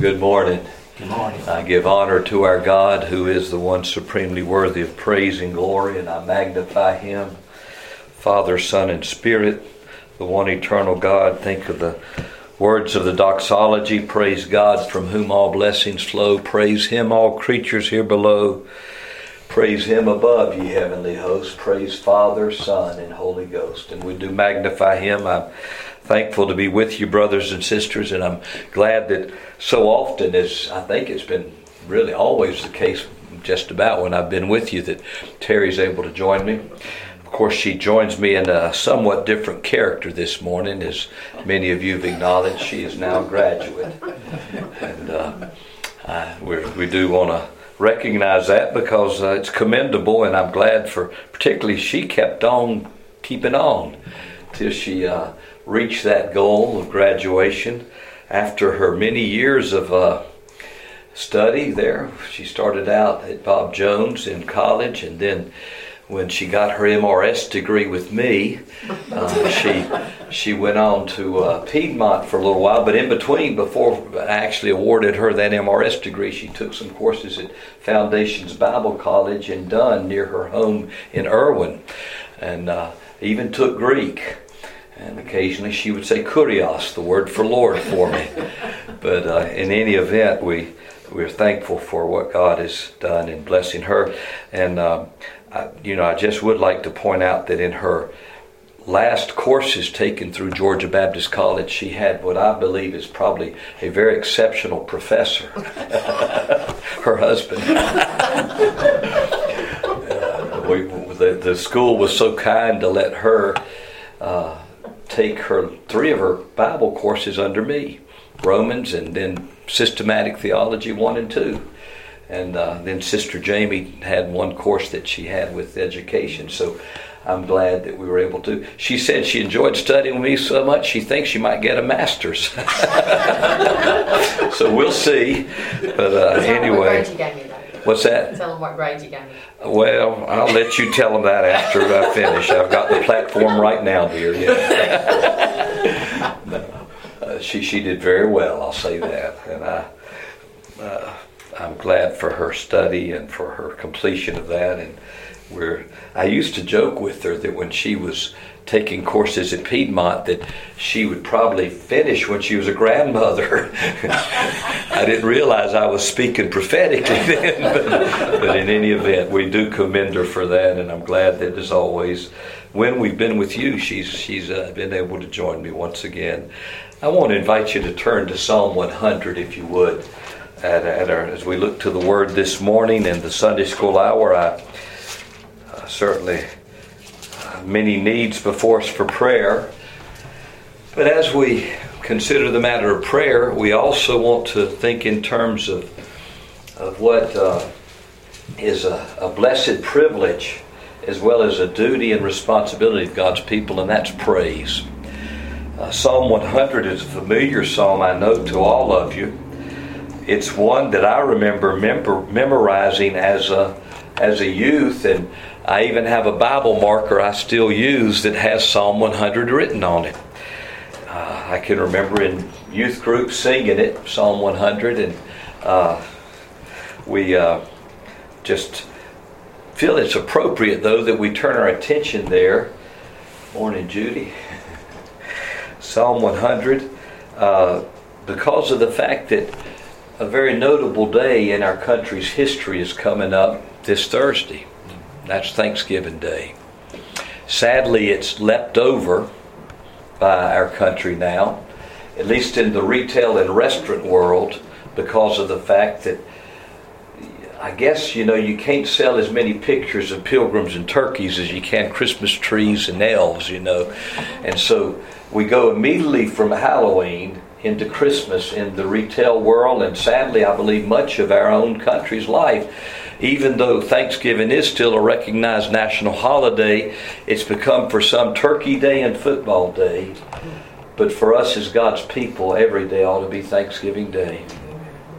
Good morning. Good morning. I give honor to our God who is the one supremely worthy of praise and glory, and I magnify him, Father, Son, and Spirit, the one eternal God. Think of the words of the doxology Praise God from whom all blessings flow. Praise him, all creatures here below. Praise him above, ye heavenly hosts. Praise Father, Son, and Holy Ghost. And we do magnify him. I'm thankful to be with you, brothers and sisters, and I'm glad that so often, as I think it's been really always the case, just about when I've been with you, that Terry's able to join me. Of course, she joins me in a somewhat different character this morning, as many of you have acknowledged. She is now a graduate, and uh, I, we do want to recognize that because uh, it's commendable, and I'm glad for particularly she kept on keeping on till she uh, reached that goal of graduation after her many years of uh, study there. She started out at Bob Jones in college, and then when she got her MRS degree with me, uh, she she went on to uh, Piedmont for a little while. But in between, before I actually awarded her that MRS degree, she took some courses at Foundations Bible College in Dunn, near her home in Erwin, and uh, even took Greek. And occasionally she would say kurios, the word for Lord, for me. but uh, in any event, we we're thankful for what God has done in blessing her. And uh, I, you know, I just would like to point out that in her last courses taken through Georgia Baptist College, she had what I believe is probably a very exceptional professor, her husband. uh, we, the, the school was so kind to let her. Uh, take her three of her Bible courses under me Romans and then systematic theology 1 and 2. And uh, then Sister Jamie had one course that she had with education. So I'm glad that we were able to. She said she enjoyed studying with me so much she thinks she might get a master's. so we'll see. But uh, anyway. What's that? Tell them what grade you got me. Well, I'll let you tell them that after I finish. I've got the platform right now, dear. Yeah. uh, she she did very well. I'll say that, and I. Uh, I'm glad for her study and for her completion of that. And we're, I used to joke with her that when she was taking courses at Piedmont that she would probably finish when she was a grandmother. I didn't realize I was speaking prophetically then, but, but, in any event, we do commend her for that, and I'm glad that as always, when we've been with you, she's she's uh, been able to join me once again. I want to invite you to turn to Psalm 100, if you would, at, at our, as we look to the Word this morning in the Sunday school hour. I uh, certainly many needs before us for prayer. But as we consider the matter of prayer, we also want to think in terms of, of what uh, is a, a blessed privilege as well as a duty and responsibility of God's people, and that's praise. Uh, psalm 100 is a familiar psalm, I know, to all of you. It's one that I remember memorizing as a, as a youth, and I even have a Bible marker I still use that has Psalm 100 written on it. Uh, I can remember in youth group singing it, Psalm 100, and uh, we uh, just feel it's appropriate, though, that we turn our attention there. Morning, Judy. Psalm 100, uh, because of the fact that a very notable day in our country's history is coming up this Thursday. That's Thanksgiving Day. Sadly, it's leapt over by our country now, at least in the retail and restaurant world, because of the fact that I guess you know you can't sell as many pictures of pilgrims and turkeys as you can Christmas trees and elves, you know, and so we go immediately from Halloween into Christmas in the retail world, and sadly, I believe much of our own country's life even though Thanksgiving is still a recognized national holiday, it's become for some Turkey Day and Football Day. But for us as God's people, every day ought to be Thanksgiving Day.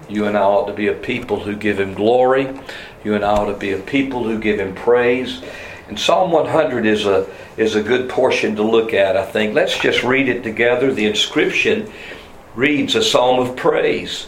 You and I ought to be a people who give Him glory. You and I ought to be a people who give Him praise. And Psalm 100 is a, is a good portion to look at, I think. Let's just read it together. The inscription reads a psalm of praise.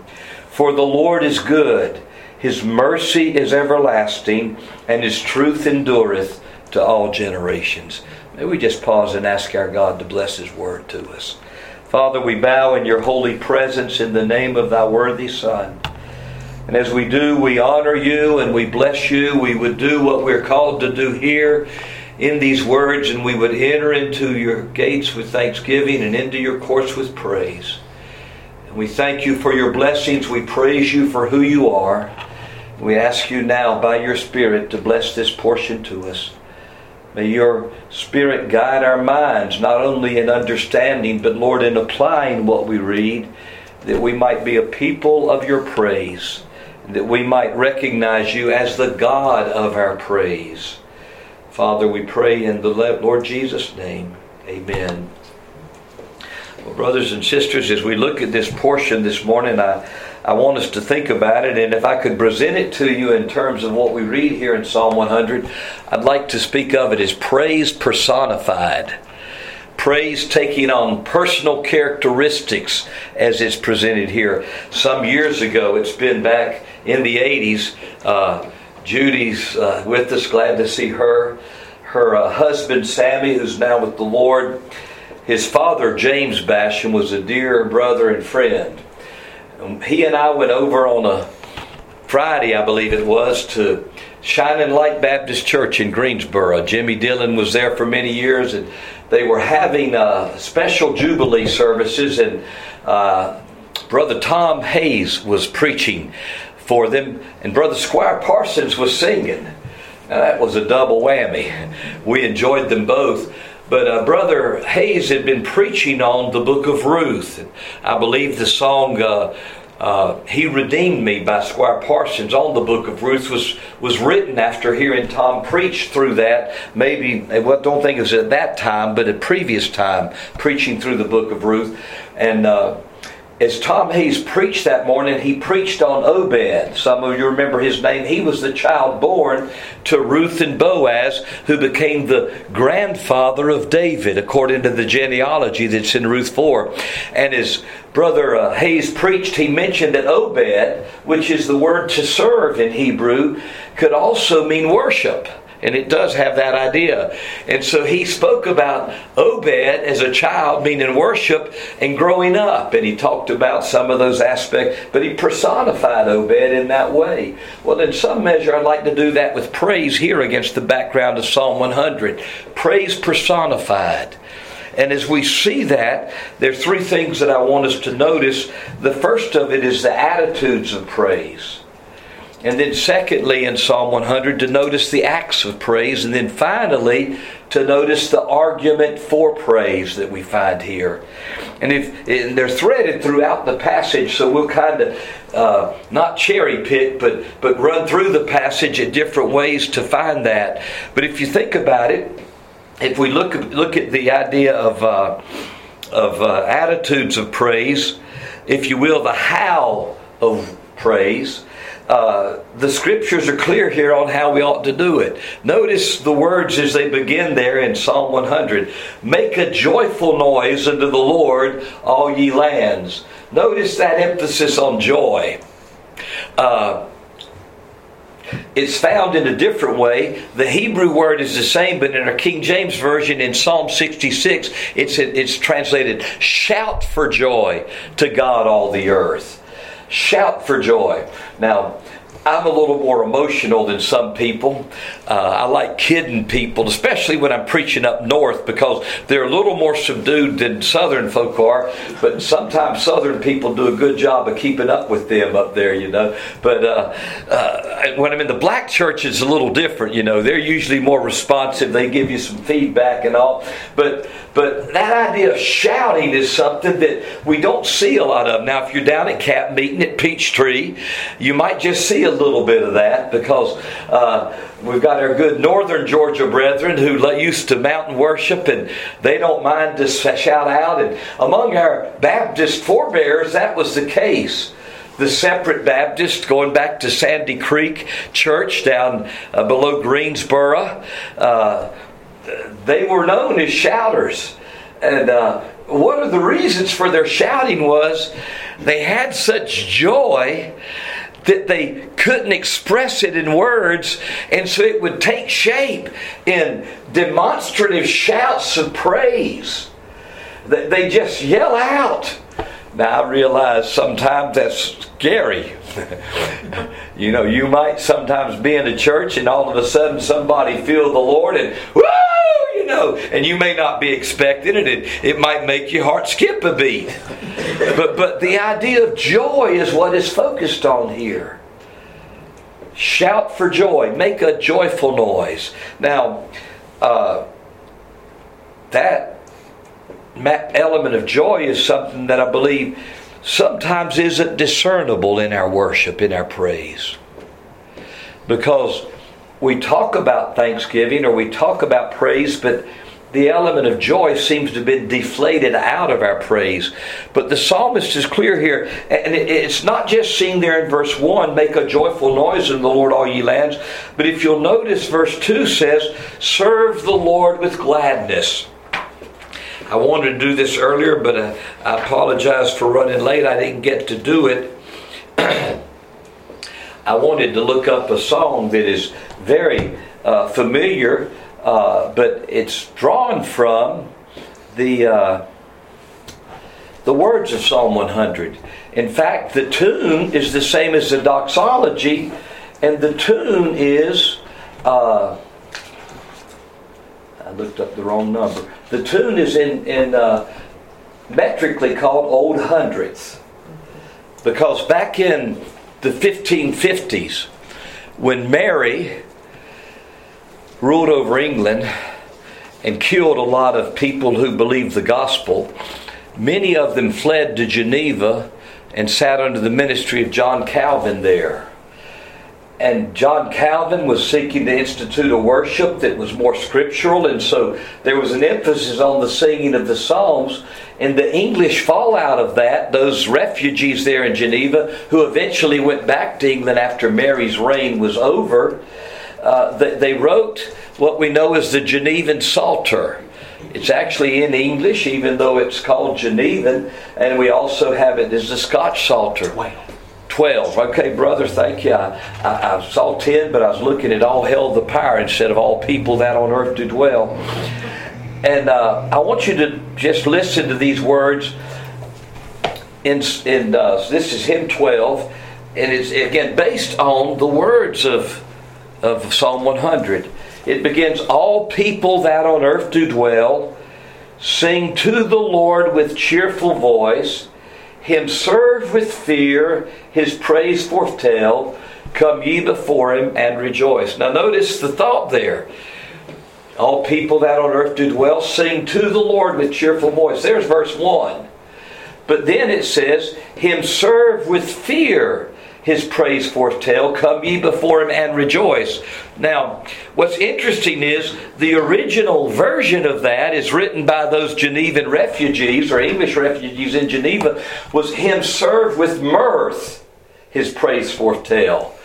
For the Lord is good, his mercy is everlasting, and his truth endureth to all generations. May we just pause and ask our God to bless his word to us. Father, we bow in your holy presence in the name of thy worthy Son. And as we do, we honor you and we bless you. We would do what we're called to do here in these words, and we would enter into your gates with thanksgiving and into your courts with praise. And we thank you for your blessings. We praise you for who you are. We ask you now, by your Spirit, to bless this portion to us. May your Spirit guide our minds, not only in understanding, but Lord, in applying what we read, that we might be a people of your praise, that we might recognize you as the God of our praise. Father, we pray in the Lord Jesus' name. Amen. Well, brothers and sisters, as we look at this portion this morning, I, I want us to think about it. And if I could present it to you in terms of what we read here in Psalm 100, I'd like to speak of it as praise personified. Praise taking on personal characteristics as it's presented here. Some years ago, it's been back in the 80s. Uh, Judy's uh, with us. Glad to see her. Her uh, husband, Sammy, who's now with the Lord. His father, James Basham, was a dear brother and friend. Um, he and I went over on a Friday, I believe it was, to Shining Light Baptist Church in Greensboro. Jimmy Dillon was there for many years, and they were having uh, special Jubilee services, and uh, Brother Tom Hayes was preaching for them, and Brother Squire Parsons was singing. Now that was a double whammy. We enjoyed them both. But uh, Brother Hayes had been preaching on the book of Ruth. And I believe the song uh, uh, "He Redeemed Me" by Squire Parsons on the book of Ruth was was written after hearing Tom preach through that. Maybe I don't think it was at that time, but a previous time preaching through the book of Ruth, and uh, as Tom Hayes preached that morning, he preached on Obed. Some of you remember his name. He was the child born to Ruth and Boaz, who became the grandfather of David, according to the genealogy that's in Ruth 4. And as Brother uh, Hayes preached, he mentioned that Obed, which is the word to serve in Hebrew, could also mean worship. And it does have that idea. And so he spoke about Obed as a child, meaning worship, and growing up. And he talked about some of those aspects, but he personified Obed in that way. Well, in some measure, I'd like to do that with praise here against the background of Psalm 100. Praise personified. And as we see that, there are three things that I want us to notice. The first of it is the attitudes of praise. And then, secondly, in Psalm 100, to notice the acts of praise. And then finally, to notice the argument for praise that we find here. And, if, and they're threaded throughout the passage, so we'll kind of uh, not cherry pick, but, but run through the passage in different ways to find that. But if you think about it, if we look, look at the idea of, uh, of uh, attitudes of praise, if you will, the how of praise, uh, the scriptures are clear here on how we ought to do it. Notice the words as they begin there in Psalm 100 Make a joyful noise unto the Lord, all ye lands. Notice that emphasis on joy. Uh, it's found in a different way. The Hebrew word is the same, but in our King James Version in Psalm 66, it's, it's translated, Shout for joy to God, all the earth. Shout for joy. Now, I'm a little more emotional than some people. Uh, I like kidding people, especially when I'm preaching up north, because they're a little more subdued than southern folk are. But sometimes southern people do a good job of keeping up with them up there, you know. But uh, uh, when I'm in the black church, it's a little different, you know. They're usually more responsive. They give you some feedback and all. But but that idea of shouting is something that we don't see a lot of. Now, if you're down at camp meeting at Peachtree, you might just see a little bit of that because uh, we've got our good northern Georgia brethren who used to mountain worship and they don't mind to shout out. And among our Baptist forebears, that was the case the separate Baptist, going back to Sandy Creek Church down uh, below Greensboro. Uh, they were known as shouters. And uh, one of the reasons for their shouting was they had such joy that they couldn't express it in words, and so it would take shape in demonstrative shouts of praise. They just yell out. Now I realize sometimes that's scary. you know, you might sometimes be in a church and all of a sudden somebody feel the Lord and woo, you know, and you may not be expecting it. It, it might make your heart skip a beat. but but the idea of joy is what is focused on here. Shout for joy. Make a joyful noise. Now, uh, that element of joy is something that I believe sometimes isn't discernible in our worship, in our praise. Because we talk about thanksgiving or we talk about praise, but the element of joy seems to have been deflated out of our praise. But the psalmist is clear here, and it's not just seen there in verse 1 make a joyful noise in the Lord, all ye lands. But if you'll notice, verse 2 says, serve the Lord with gladness. I wanted to do this earlier, but uh, I apologize for running late. I didn't get to do it. I wanted to look up a song that is very uh, familiar, uh, but it's drawn from the uh, the words of Psalm 100. In fact, the tune is the same as the doxology, and the tune is. Uh, I looked up the wrong number. The tune is in, in uh, metrically called Old Hundredths. Because back in the 1550s, when Mary ruled over England and killed a lot of people who believed the gospel, many of them fled to Geneva and sat under the ministry of John Calvin there and John Calvin was seeking to institute a worship that was more scriptural, and so there was an emphasis on the singing of the Psalms. And the English fallout of that, those refugees there in Geneva, who eventually went back to England after Mary's reign was over, uh, they, they wrote what we know as the Genevan Psalter. It's actually in English, even though it's called Genevan, and we also have it as the Scotch Psalter. 12. Okay, brother, thank you. I, I, I, saw 10, but I was looking at all hail the power instead of all people that on earth do dwell. And uh, I want you to just listen to these words. In, in uh, This is hymn 12, and it's again based on the words of, of Psalm 100. It begins All people that on earth do dwell, sing to the Lord with cheerful voice him serve with fear, his praise foretell. Come ye before him and rejoice. Now, notice the thought there. All people that on earth do dwell, sing to the Lord with cheerful voice. There's verse 1. But then it says, Him serve with fear, his praise foretell. Come ye before him and rejoice. Now, what's interesting is the original version of that is written by those Genevan refugees or English refugees in Geneva, was him serve with mirth, his praise foretell.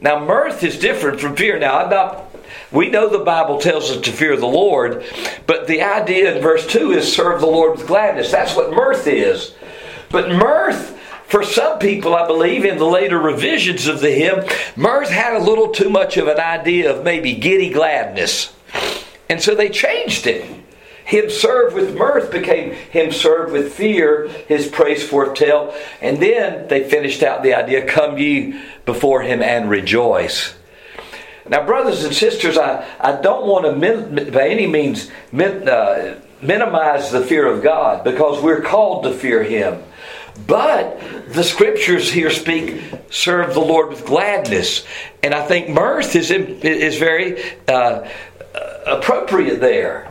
Now, mirth is different from fear. Now, I'm not we know the Bible tells us to fear the Lord, but the idea in verse 2 is serve the Lord with gladness. That's what mirth is. But mirth for some people, I believe, in the later revisions of the hymn, mirth had a little too much of an idea of maybe giddy gladness. And so they changed it. him served with mirth became him served with fear, his praise forth tell. And then they finished out the idea, come ye before him and rejoice. Now, brothers and sisters, I, I don't want to min, by any means min, uh, minimize the fear of God because we're called to fear him. But the scriptures here speak, serve the Lord with gladness. And I think mirth is, is very uh, appropriate there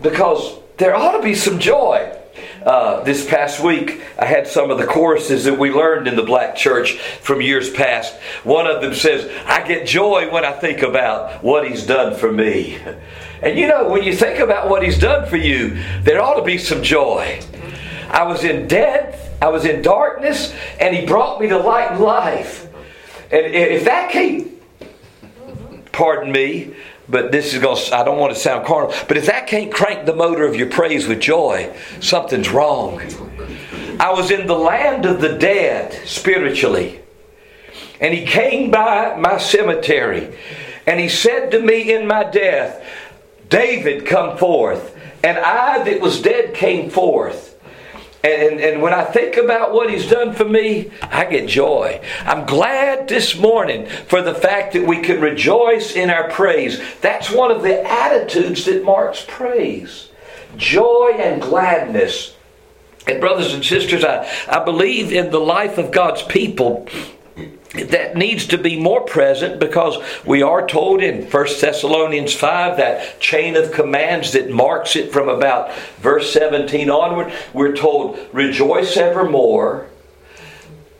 because there ought to be some joy. Uh, this past week, I had some of the choruses that we learned in the black church from years past. One of them says, I get joy when I think about what He's done for me. And you know, when you think about what He's done for you, there ought to be some joy. I was in death, I was in darkness, and He brought me to light and life. And if that can't, pardon me, but this is going to, I don't want to sound carnal, but if that can't crank the motor of your praise with joy, something's wrong. I was in the land of the dead spiritually, and he came by my cemetery, and he said to me in my death, David, come forth. And I that was dead came forth. And, and, when I think about what he's done for me, I get joy. I'm glad this morning for the fact that we can rejoice in our praise. That's one of the attitudes that marks praise joy and gladness. And, brothers and sisters, I, I believe in the life of God's people that needs to be more present because we are told in 1 Thessalonians 5 that chain of commands that marks it from about verse 17 onward we're told rejoice evermore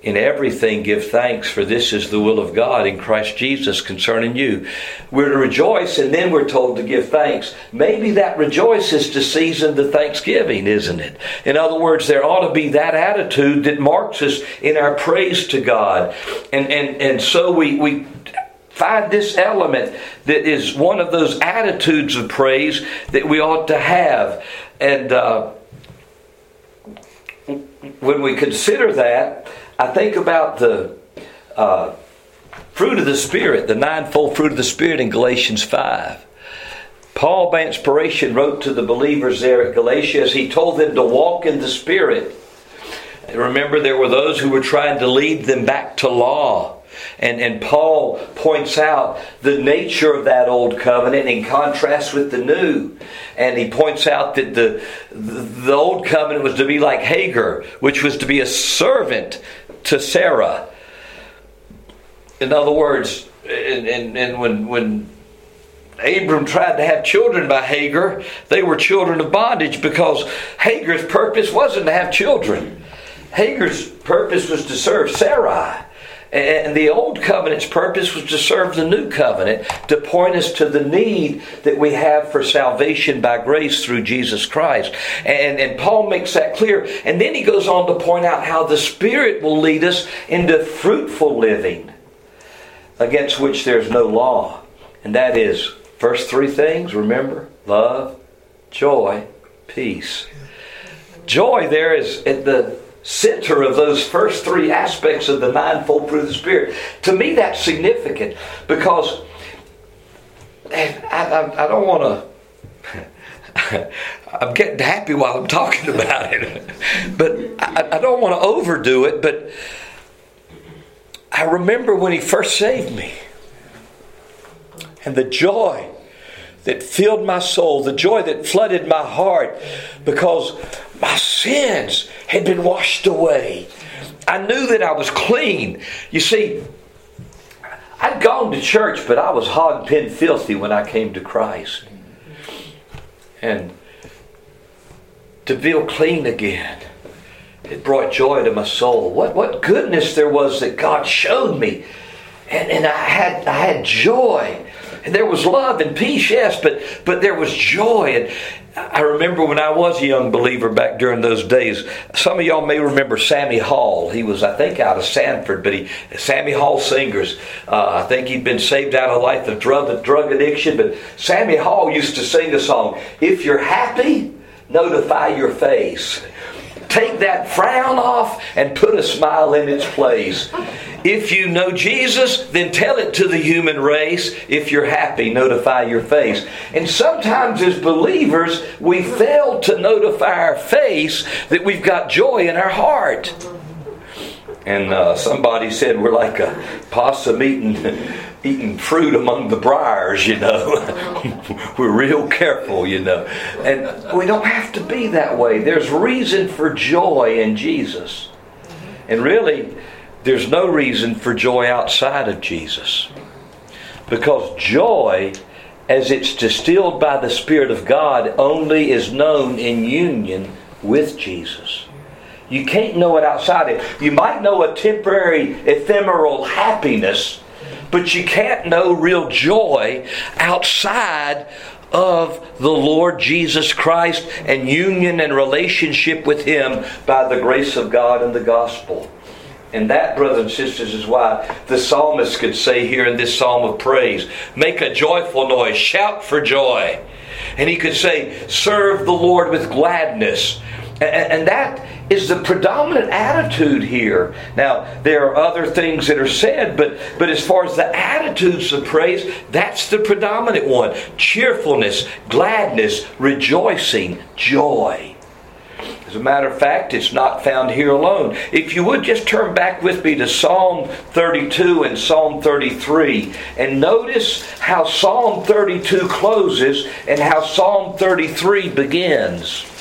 in everything, give thanks, for this is the will of God in Christ Jesus concerning you. We're to rejoice, and then we're told to give thanks. Maybe that rejoice is to season the thanksgiving, isn't it? In other words, there ought to be that attitude that marks us in our praise to God. And, and, and so we, we find this element that is one of those attitudes of praise that we ought to have. And uh, when we consider that, I think about the uh, fruit of the Spirit, the ninefold fruit of the Spirit in Galatians 5. Paul, by inspiration, wrote to the believers there at Galatia as he told them to walk in the Spirit. Remember, there were those who were trying to lead them back to law. And, and Paul points out the nature of that old covenant in contrast with the new. And he points out that the, the old covenant was to be like Hagar, which was to be a servant to Sarah. In other words, and, and, and when, when Abram tried to have children by Hagar, they were children of bondage because Hagar's purpose wasn't to have children. Hagar's purpose was to serve Sarai. And the old covenant's purpose was to serve the new covenant, to point us to the need that we have for salvation by grace through Jesus Christ. And, and Paul makes that clear. And then he goes on to point out how the Spirit will lead us into fruitful living against which there's no law. And that is, first three things, remember? Love, joy, peace. Joy there is at the center of those first three aspects of the ninefold fruit of the Spirit. To me, that's significant because I, I, I don't want to. I'm getting happy while I'm talking about it, but I, I don't want to overdo it. But I remember when He first saved me and the joy that filled my soul, the joy that flooded my heart because my sins had been washed away. I knew that I was clean. You see, I'd gone to church, but I was hog pen filthy when I came to Christ. And to feel clean again, it brought joy to my soul. What, what goodness there was that God showed me. And, and I, had, I had joy. And there was love and peace, yes, but, but there was joy. And, I remember when I was a young believer back during those days. Some of y'all may remember Sammy Hall. He was, I think, out of Sanford, but he Sammy Hall singers. Uh, I think he'd been saved out of life of drug drug addiction. But Sammy Hall used to sing a song. If you're happy, notify your face. Take that frown off and put a smile in its place. If you know Jesus, then tell it to the human race. If you're happy, notify your face. And sometimes as believers, we fail to notify our face that we've got joy in our heart. And uh, somebody said we're like a possum eating, eating fruit among the briars, you know. we're real careful, you know. And we don't have to be that way. There's reason for joy in Jesus. And really, there's no reason for joy outside of Jesus. Because joy, as it's distilled by the Spirit of God, only is known in union with Jesus. You can't know it outside it. You might know a temporary, ephemeral happiness, but you can't know real joy outside of the Lord Jesus Christ and union and relationship with Him by the grace of God and the gospel. And that, brothers and sisters, is why the psalmist could say here in this psalm of praise, make a joyful noise, shout for joy. And he could say, serve the Lord with gladness. And that is the predominant attitude here. Now, there are other things that are said, but, but as far as the attitudes of praise, that's the predominant one cheerfulness, gladness, rejoicing, joy. As a matter of fact, it's not found here alone. If you would just turn back with me to Psalm 32 and Psalm 33 and notice how Psalm 32 closes and how Psalm 33 begins.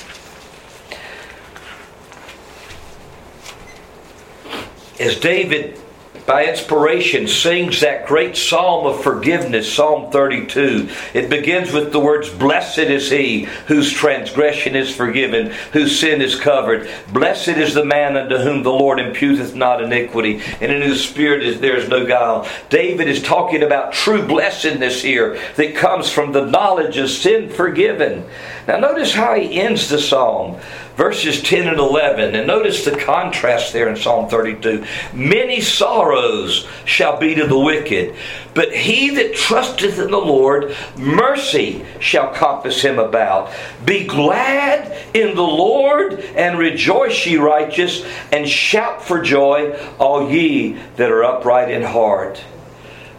As David, by inspiration, sings that great psalm of forgiveness, Psalm 32. It begins with the words, Blessed is he whose transgression is forgiven, whose sin is covered. Blessed is the man unto whom the Lord imputeth not iniquity, and in whose spirit is, there is no guile. David is talking about true blessedness here that comes from the knowledge of sin forgiven. Now, notice how he ends the psalm verses 10 and 11. And notice the contrast there in Psalm 32. Many sorrows shall be to the wicked, but he that trusteth in the Lord, mercy shall compass him about. Be glad in the Lord and rejoice, ye righteous, and shout for joy, all ye that are upright in heart.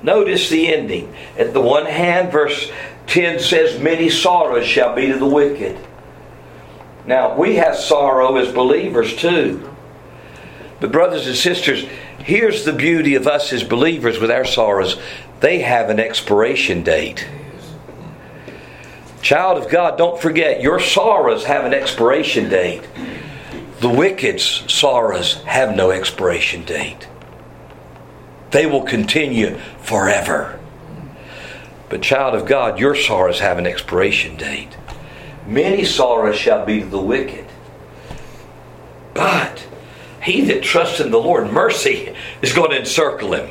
Notice the ending. At the one hand, verse 10 says, Many sorrows shall be to the wicked. Now, we have sorrow as believers too. But, brothers and sisters, here's the beauty of us as believers with our sorrows they have an expiration date. Child of God, don't forget, your sorrows have an expiration date. The wicked's sorrows have no expiration date, they will continue forever. But, child of God, your sorrows have an expiration date. Many sorrows shall be to the wicked. But he that trusts in the Lord, mercy is going to encircle him.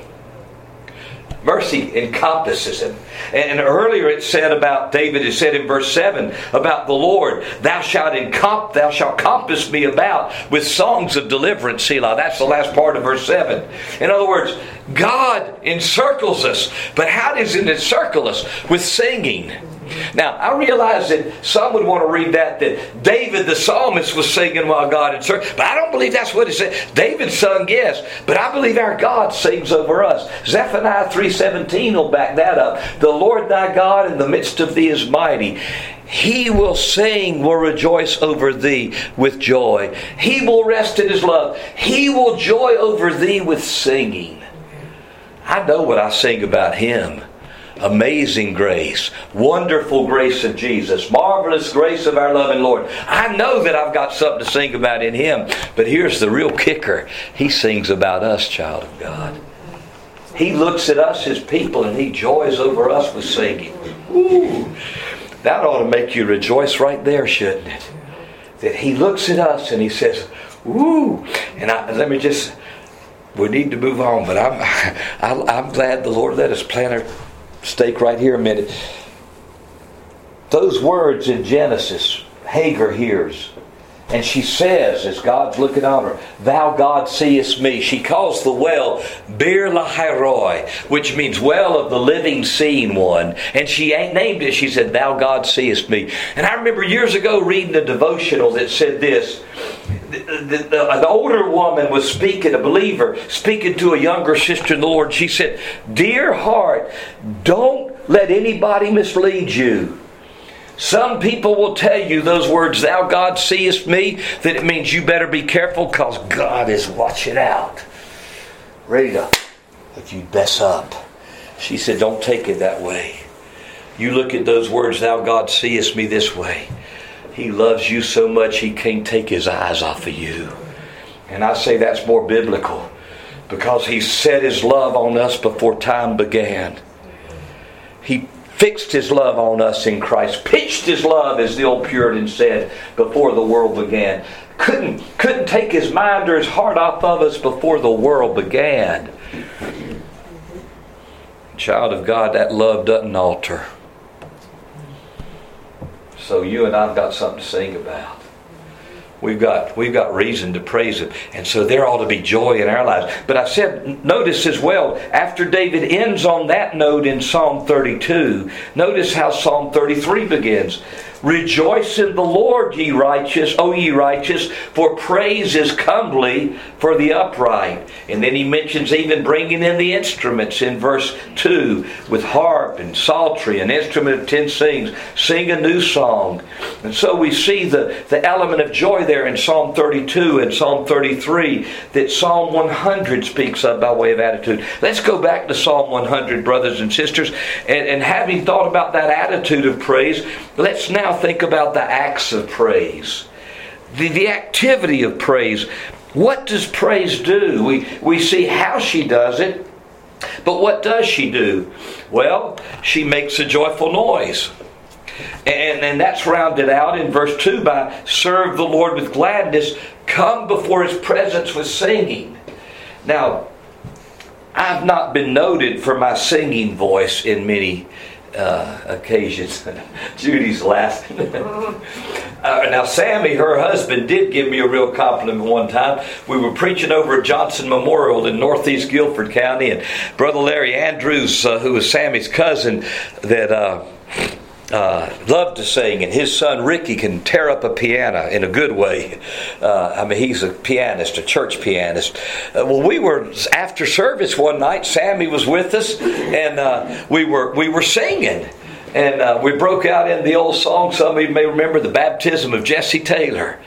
Mercy encompasses him. And earlier it said about David, it said in verse 7 about the Lord, Thou shalt encomp, thou shalt compass me about with songs of deliverance, Selah. That's the last part of verse 7. In other words, God encircles us. But how does it encircle us? With singing. Now, I realize that some would want to read that, that David the psalmist was singing while God encircled. But I don't believe that's what it said. David sung, yes, but I believe our God sings over us. Zephaniah 3.17 will back that up. The Lord thy God in the midst of thee is mighty. He will sing, will rejoice over thee with joy. He will rest in his love. He will joy over thee with singing. I know what I sing about him. Amazing grace, wonderful grace of Jesus, marvelous grace of our loving Lord. I know that I've got something to sing about in Him, but here's the real kicker He sings about us, child of God. He looks at us His people and He joys over us with singing. Ooh, that ought to make you rejoice right there, shouldn't it? That He looks at us and He says, Ooh, and I, let me just we need to move on, but I'm I, am glad the Lord let us plant our stake right here a minute. Those words in Genesis, Hagar hears. And she says, as God's looking on her, Thou God seest me. She calls the well Beer Lahai which means well of the living seeing one. And she ain't named it. She said, Thou God seest me. And I remember years ago reading a devotional that said this the, the, an older woman was speaking, a believer, speaking to a younger sister in the Lord. She said, Dear heart, don't let anybody mislead you. Some people will tell you those words, Thou God seest me, that it means you better be careful because God is watching out. Ready to, if you mess up. She said, Don't take it that way. You look at those words, Thou God seest me this way. He loves you so much he can't take his eyes off of you. And I say that's more biblical because he set his love on us before time began. He fixed his love on us in Christ, pitched his love, as the old Puritan said, before the world began. Couldn't, couldn't take his mind or his heart off of us before the world began. Child of God, that love doesn't alter. So you and I've got something to sing about. We've got we've got reason to praise him. And so there ought to be joy in our lives. But I said notice as well, after David ends on that note in Psalm 32, notice how Psalm 33 begins. Rejoice in the Lord, ye righteous, O ye righteous, for praise is comely for the upright. And then he mentions even bringing in the instruments in verse 2 with harp and psaltery, an instrument of ten strings, sing a new song. And so we see the, the element of joy there in Psalm 32 and Psalm 33 that Psalm 100 speaks of by way of attitude. Let's go back to Psalm 100, brothers and sisters, and, and having thought about that attitude of praise, let's now now think about the acts of praise, the, the activity of praise. What does praise do? We, we see how she does it, but what does she do? Well, she makes a joyful noise. And, and that's rounded out in verse 2 by serve the Lord with gladness, come before his presence with singing. Now, I've not been noted for my singing voice in many uh, occasions. Judy's laughing. uh, now, Sammy, her husband, did give me a real compliment one time. We were preaching over at Johnson Memorial in northeast Guilford County, and Brother Larry Andrews, uh, who was Sammy's cousin, that uh, loved to sing, and his son Ricky can tear up a piano in a good way. Uh, I mean, he's a pianist, a church pianist. Uh, well, we were after service one night. Sammy was with us, and uh, we were we were singing. And uh, we broke out in the old song. Some of you may remember the baptism of Jesse Taylor.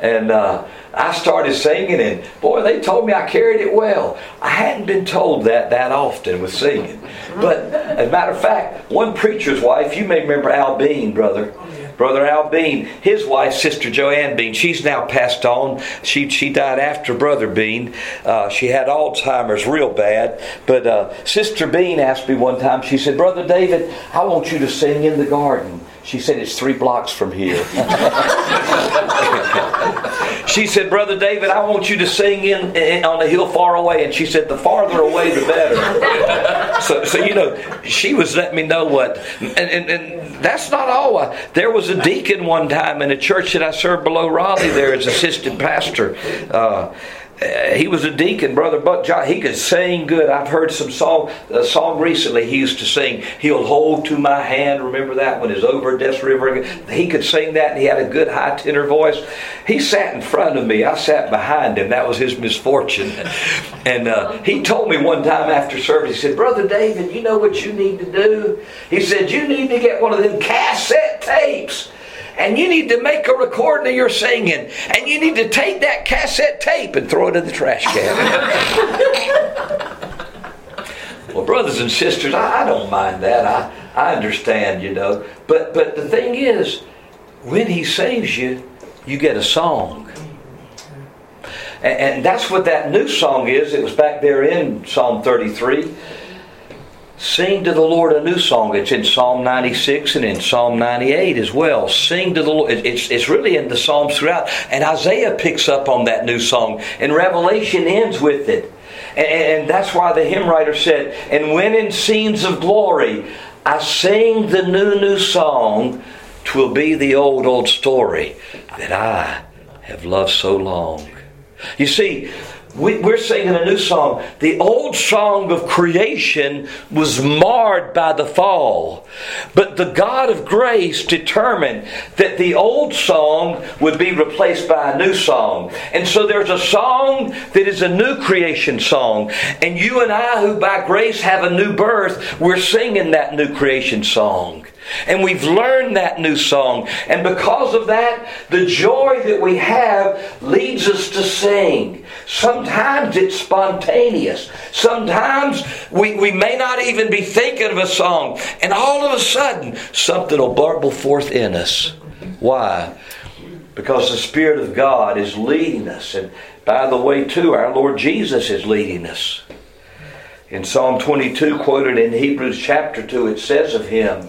And uh, I started singing, and boy, they told me I carried it well. I hadn't been told that that often with singing. But as a matter of fact, one preacher's wife, you may remember Al Bean, brother. Brother Al Bean, his wife, Sister Joanne Bean, she's now passed on. She, she died after Brother Bean. Uh, she had Alzheimer's real bad. But uh, Sister Bean asked me one time, she said, Brother David, I want you to sing in the garden. She said, It's three blocks from here. she said, Brother David, I want you to sing in, in, on a hill far away. And she said, The farther away, the better. so, so, you know, she was letting me know what. And, and, and that's not all. There was a deacon one time in a church that I served below Raleigh there as assistant pastor. Uh, he was a deacon, brother Buck John. He could sing good. I've heard some song, a song recently. He used to sing, "He'll hold to my hand." Remember that when it's over Des River. He could sing that, and he had a good high tenor voice. He sat in front of me. I sat behind him. That was his misfortune. And uh, he told me one time after service, he said, "Brother David, you know what you need to do?" He said, "You need to get one of them cassette tapes." And you need to make a recording of your singing, and you need to take that cassette tape and throw it in the trash can. well, brothers and sisters, I, I don't mind that. I, I understand, you know. But but the thing is, when he saves you, you get a song. And, and that's what that new song is. It was back there in Psalm 33. Sing to the Lord a new song. It's in Psalm 96 and in Psalm 98 as well. Sing to the Lord. It's, it's really in the Psalms throughout. And Isaiah picks up on that new song. And Revelation ends with it. And, and that's why the hymn writer said, And when in scenes of glory I sing the new, new song, twill be the old, old story that I have loved so long. You see, we, we're singing a new song. The old song of creation was marred by the fall. But the God of grace determined that the old song would be replaced by a new song. And so there's a song that is a new creation song. And you and I, who by grace have a new birth, we're singing that new creation song. And we've learned that new song. And because of that, the joy that we have leads us to sing. Sometimes it's spontaneous. Sometimes we, we may not even be thinking of a song. And all of a sudden, something will burble forth in us. Why? Because the Spirit of God is leading us. And by the way, too, our Lord Jesus is leading us. In Psalm 22, quoted in Hebrews chapter 2, it says of him,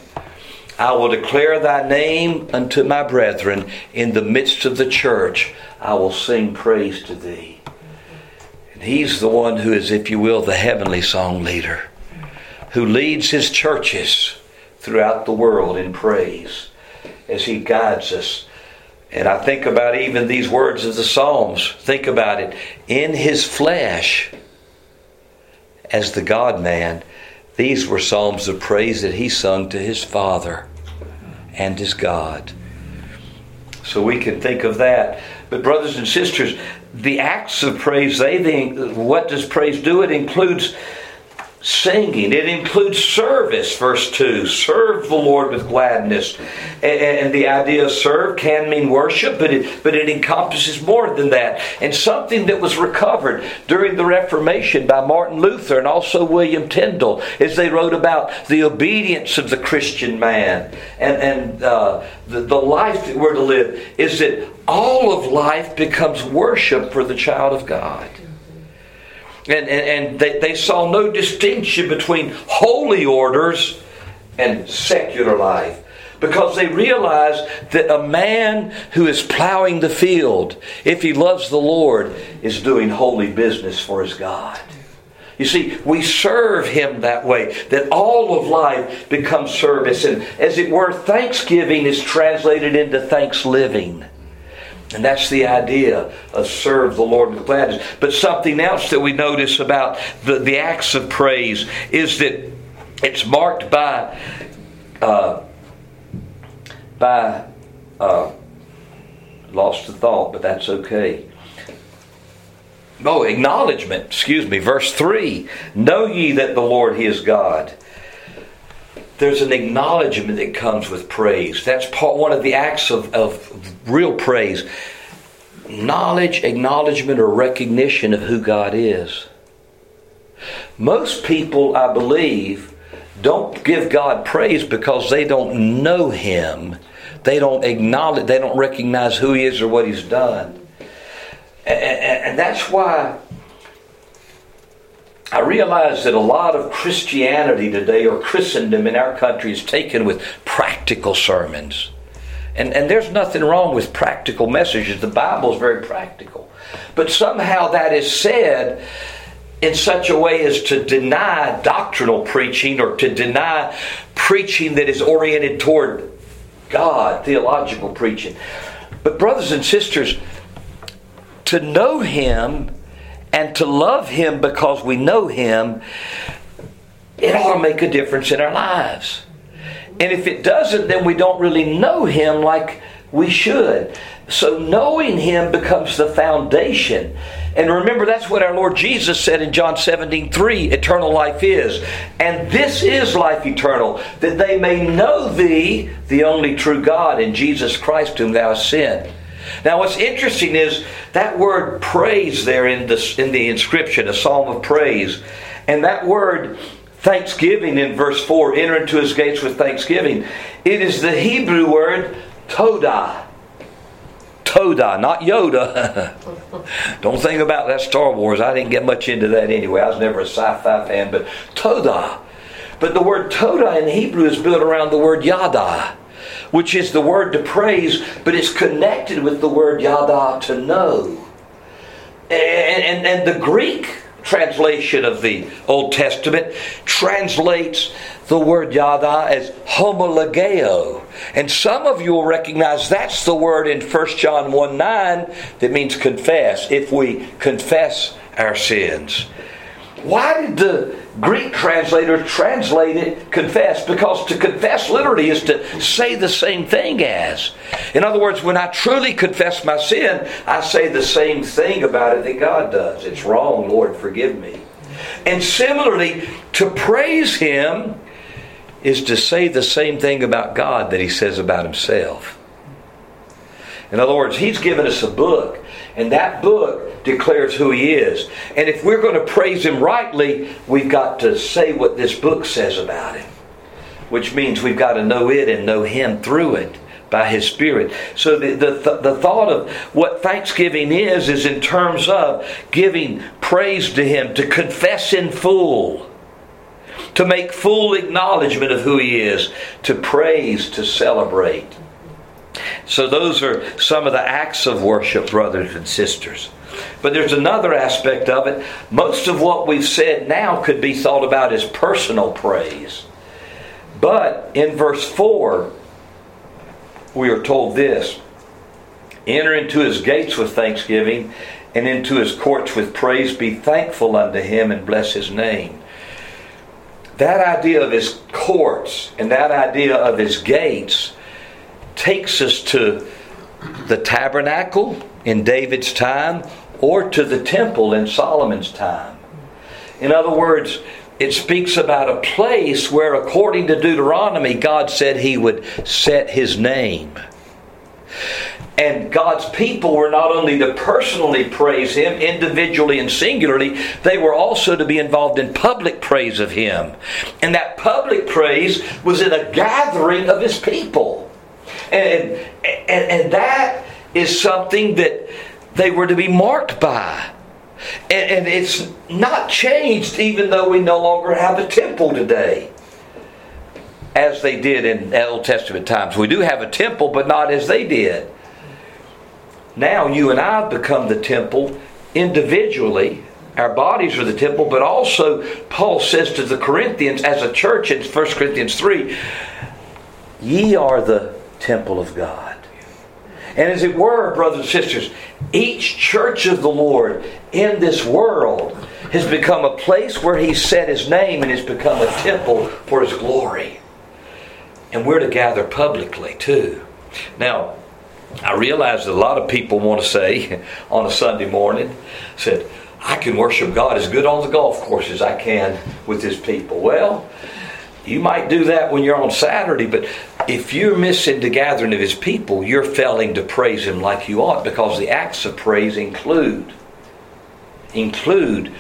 I will declare thy name unto my brethren in the midst of the church. I will sing praise to thee. And he's the one who is, if you will, the heavenly song leader, who leads his churches throughout the world in praise as he guides us. And I think about even these words of the Psalms. Think about it. In his flesh, as the God man, these were psalms of praise that he sung to his Father and his God. So we can think of that. But, brothers and sisters, the acts of praise, they think, what does praise do? It includes singing. It includes service, verse 2. Serve the Lord with gladness. And, the idea of serve can mean worship, but it, but it encompasses more than that. And something that was recovered during the Reformation by Martin Luther and also William Tyndale as they wrote about the obedience of the Christian man and, and uh, the, the life that we're to live is that all of life becomes worship for the child of God. And, and, and they, they saw no distinction between holy orders and secular life because they realized that a man who is plowing the field, if he loves the Lord, is doing holy business for his God. You see, we serve Him that way, that all of life becomes service. And as it were, thanksgiving is translated into thanks living. And that's the idea of serve the Lord with gladness. But something else that we notice about the, the acts of praise is that it's marked by uh, by uh, lost the thought, but that's okay. Oh, acknowledgement, excuse me, verse 3 Know ye that the Lord He is God. There's an acknowledgement that comes with praise. That's part one of the acts of, of real praise. Knowledge, acknowledgement, or recognition of who God is. Most people, I believe, don't give God praise because they don't know Him. They don't acknowledge, they don't recognize who He is or what He's done. And, and, and that's why I realize that a lot of Christianity today, or Christendom in our country, is taken with practical sermons. And, and there's nothing wrong with practical messages. The Bible is very practical. But somehow that is said in such a way as to deny doctrinal preaching or to deny preaching that is oriented toward God, theological preaching. But, brothers and sisters, to know Him and to love Him because we know Him, it ought to make a difference in our lives. And if it doesn't, then we don't really know Him like we should. So knowing Him becomes the foundation. And remember, that's what our Lord Jesus said in John 17 3 eternal life is. And this is life eternal, that they may know Thee, the only true God, and Jesus Christ, whom Thou hast sent. Now, what's interesting is that word praise there in the, in the inscription, a psalm of praise, and that word thanksgiving in verse 4, enter into his gates with thanksgiving, it is the Hebrew word todah. Todah, not Yoda. Don't think about that Star Wars. I didn't get much into that anyway. I was never a sci fi fan, but Todah. But the word Todah in Hebrew is built around the word Yada which is the word to praise, but it's connected with the word yada to know. And, and, and the Greek translation of the Old Testament translates the word yada as homologeo. And some of you will recognize that's the word in 1 John 1 9 that means confess. If we confess our sins. Why did the Greek translator translate it confess? Because to confess literally is to say the same thing as. In other words, when I truly confess my sin, I say the same thing about it that God does. It's wrong, Lord, forgive me. And similarly, to praise Him is to say the same thing about God that He says about Himself. In other words, He's given us a book, and that book declares who He is. And if we're going to praise Him rightly, we've got to say what this book says about Him, which means we've got to know it and know Him through it by His Spirit. So the, the, the thought of what thanksgiving is, is in terms of giving praise to Him, to confess in full, to make full acknowledgement of who He is, to praise, to celebrate. So, those are some of the acts of worship, brothers and sisters. But there's another aspect of it. Most of what we've said now could be thought about as personal praise. But in verse 4, we are told this Enter into his gates with thanksgiving, and into his courts with praise. Be thankful unto him and bless his name. That idea of his courts and that idea of his gates takes us to the tabernacle in David's time or to the temple in Solomon's time. In other words, it speaks about a place where, according to Deuteronomy, God said He would set His name. And God's people were not only to personally praise Him individually and singularly, they were also to be involved in public praise of Him. And that public praise was in a gathering of His people. And, and, and that is something that they were to be marked by. And, and it's not changed even though we no longer have a temple today as they did in Old Testament times. We do have a temple, but not as they did. Now you and I have become the temple individually. Our bodies are the temple, but also Paul says to the Corinthians as a church in 1 Corinthians 3 Ye are the temple of God. And as it were, brothers and sisters, each church of the Lord in this world has become a place where He set His name and has become a temple for His glory. And we're to gather publicly too. Now, I realize that a lot of people want to say on a Sunday morning, said, I can worship God as good on the golf course as I can with His people. Well, you might do that when you're on Saturday, but if you're missing the gathering of his people, you're failing to praise him like you ought because the acts of praise include include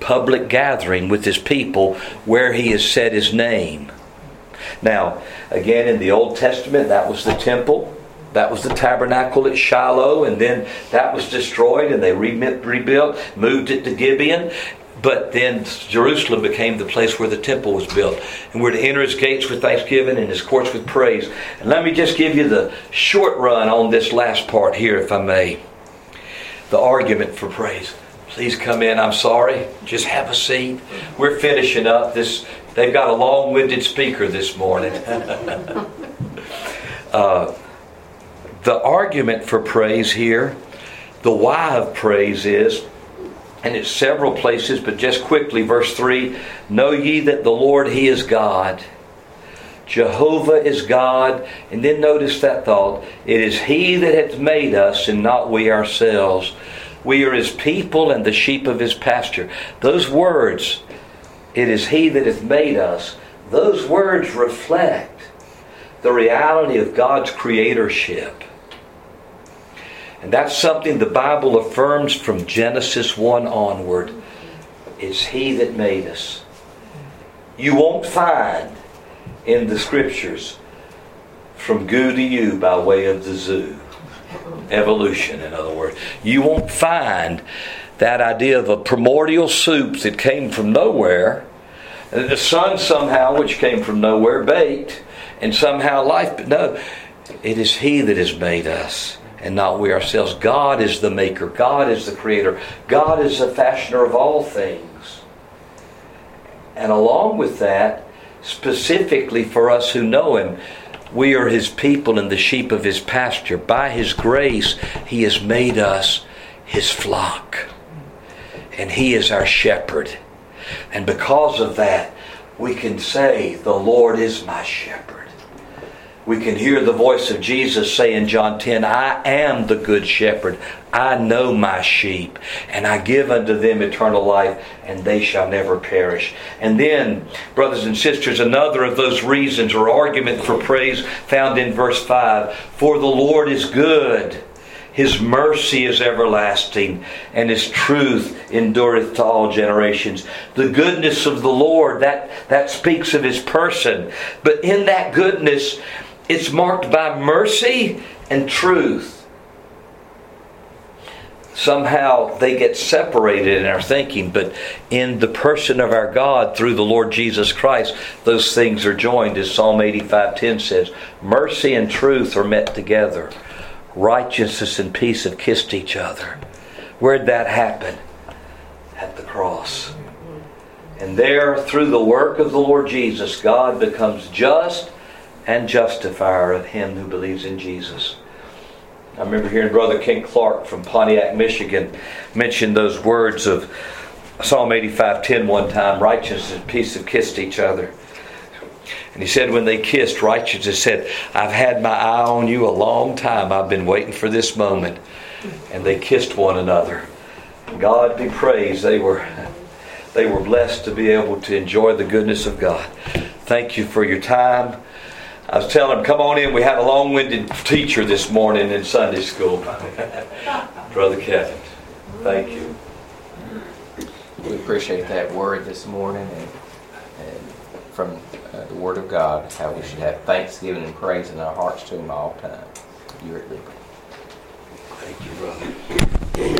public gathering with his people where he has set his name. Now, again in the Old Testament that was the temple, that was the tabernacle at Shiloh, and then that was destroyed, and they rebuilt, moved it to Gibeon, but then Jerusalem became the place where the temple was built. And we're to enter his gates with thanksgiving and his courts with praise. And let me just give you the short run on this last part here, if I may. The argument for praise. Please come in. I'm sorry. Just have a seat. We're finishing up this. They've got a long-winded speaker this morning. uh, the argument for praise here, the why of praise is and it's several places, but just quickly, verse 3 Know ye that the Lord, He is God. Jehovah is God. And then notice that thought it is He that hath made us, and not we ourselves. We are His people and the sheep of His pasture. Those words, it is He that hath made us, those words reflect the reality of God's creatorship. And that's something the Bible affirms from Genesis 1 onward. It's He that made us. You won't find in the scriptures from goo to you by way of the zoo. Evolution, in other words. You won't find that idea of a primordial soup that came from nowhere, the sun somehow, which came from nowhere, baked, and somehow life. But no, it is He that has made us and not we ourselves. God is the maker, God is the creator, God is the fashioner of all things. And along with that, specifically for us who know Him, we are His people and the sheep of His pasture. By His grace, He has made us His flock. and He is our shepherd. And because of that, we can say, The Lord is my shepherd. We can hear the voice of Jesus say in John 10, I am the good shepherd. I know my sheep, and I give unto them eternal life, and they shall never perish. And then, brothers and sisters, another of those reasons or argument for praise found in verse 5 For the Lord is good. His mercy is everlasting, and His truth endureth to all generations. The goodness of the Lord, that, that speaks of His person. But in that goodness, it's marked by mercy and truth. Somehow they get separated in our thinking, but in the person of our God through the Lord Jesus Christ, those things are joined, as Psalm 85:10 says. Mercy and truth are met together. Righteousness and peace have kissed each other. Where'd that happen? At the cross. And there, through the work of the Lord Jesus, God becomes just and justifier of him who believes in Jesus. I remember hearing Brother Ken Clark from Pontiac, Michigan, mention those words of Psalm 85:10 one time, righteousness and peace have kissed each other. And he said when they kissed, righteousness said, I've had my eye on you a long time. I've been waiting for this moment. And they kissed one another. God be praised. They were they were blessed to be able to enjoy the goodness of God. Thank you for your time. I was telling him, come on in. We had a long winded teacher this morning in Sunday school. Brother Kevin, thank you. We appreciate that word this morning and, and from uh, the Word of God, how we should have thanksgiving and praise in our hearts to Him all the time. You're at liberty. Thank you, brother.